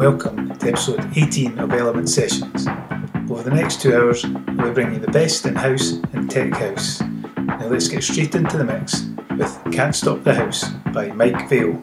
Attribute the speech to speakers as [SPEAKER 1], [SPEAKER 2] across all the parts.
[SPEAKER 1] Welcome to episode 18 of Element Sessions. Over the next two hours, we'll bring you the best in house and tech house. Now let's get straight into the mix with Can't Stop the House by Mike Vale.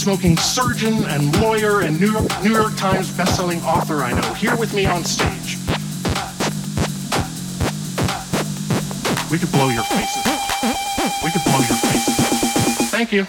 [SPEAKER 2] smoking surgeon and lawyer and New York, New York Times bestselling author I know here with me on stage. We could blow your faces. We could blow your faces. Thank you.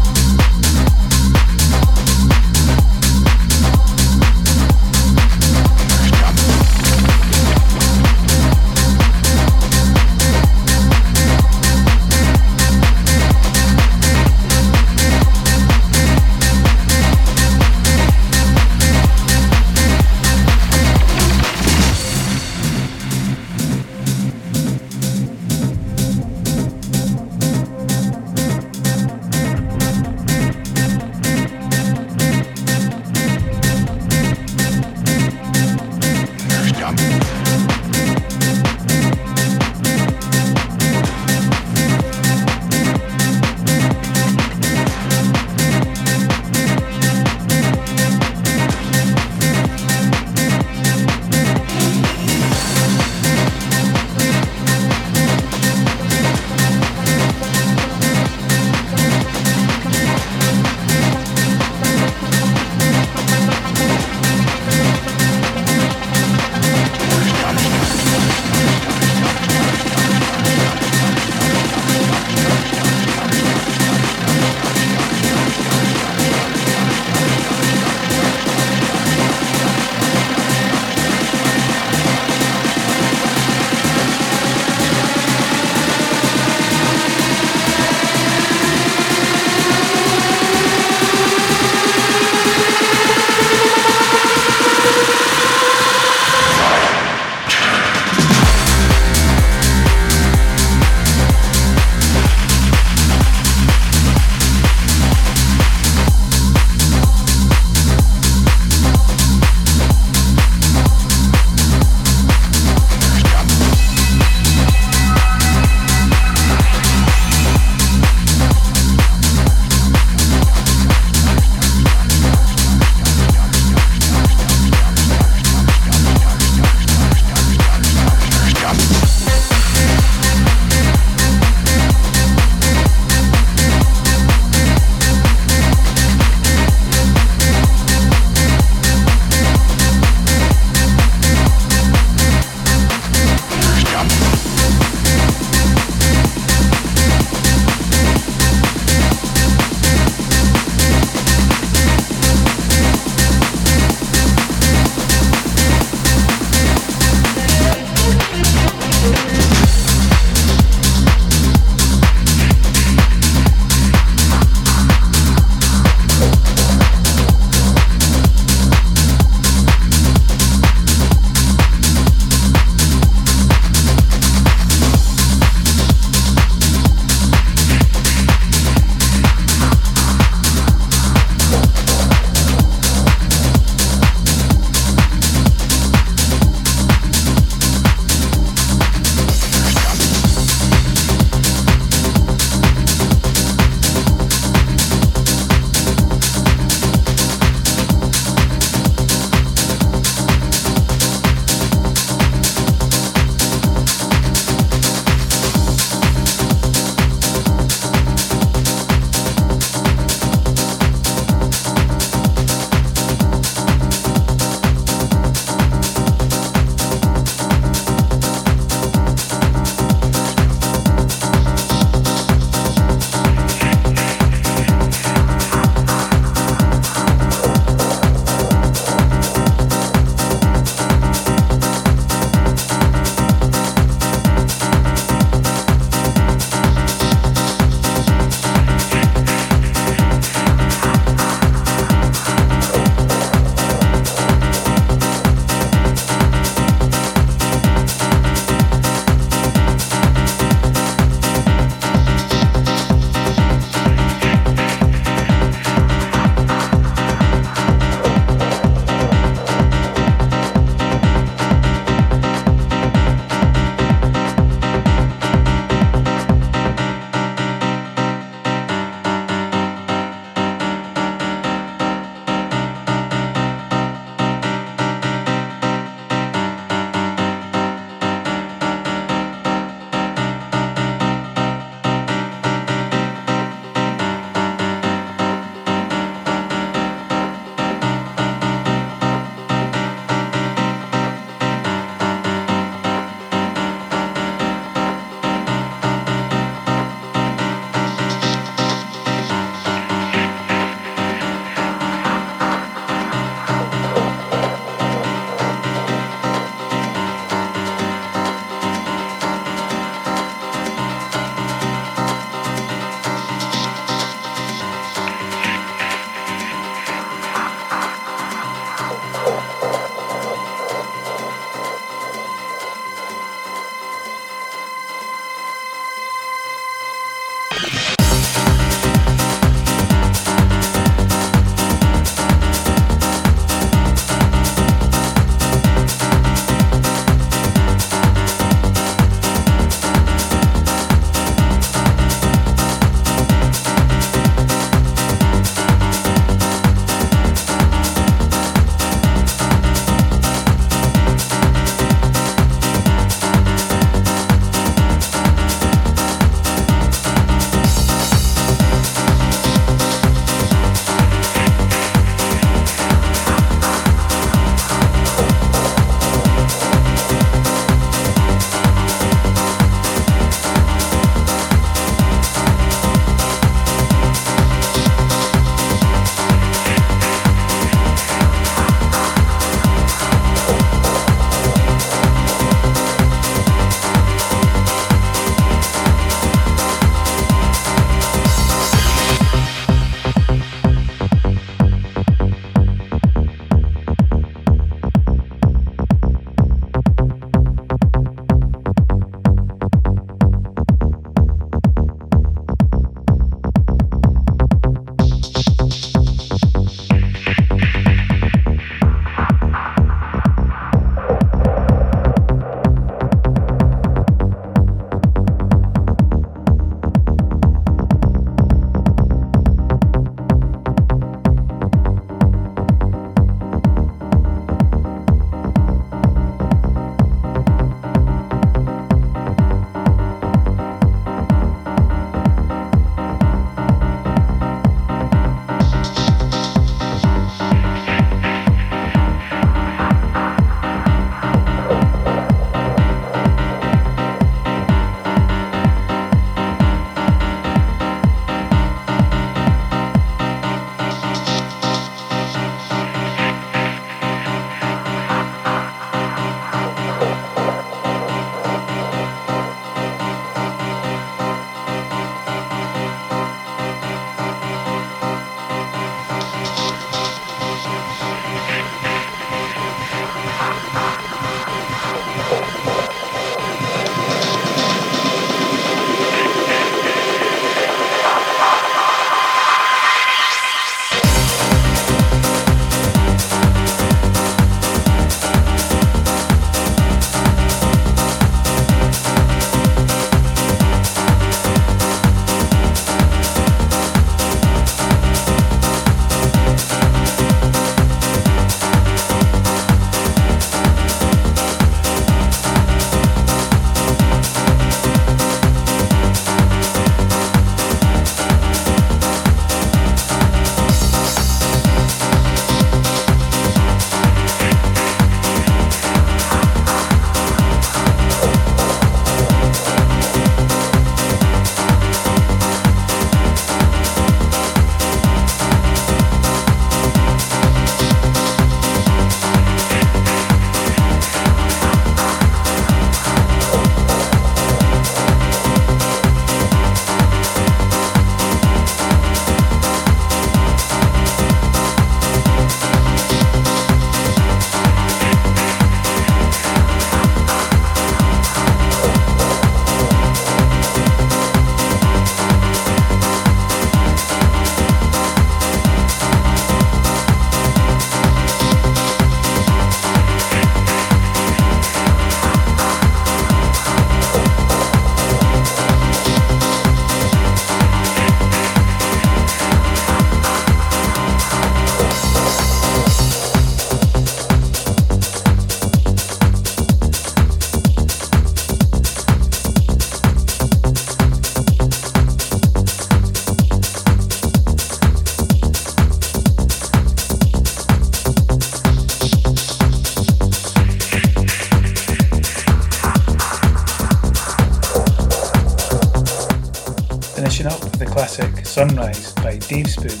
[SPEAKER 3] Classic Sunrise by Dave Spoon.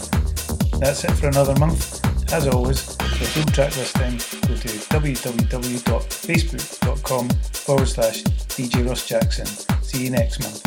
[SPEAKER 3] That's it for another month. As always, for full track listing, go to www.facebook.com forward slash DJ Ross Jackson. See you next month.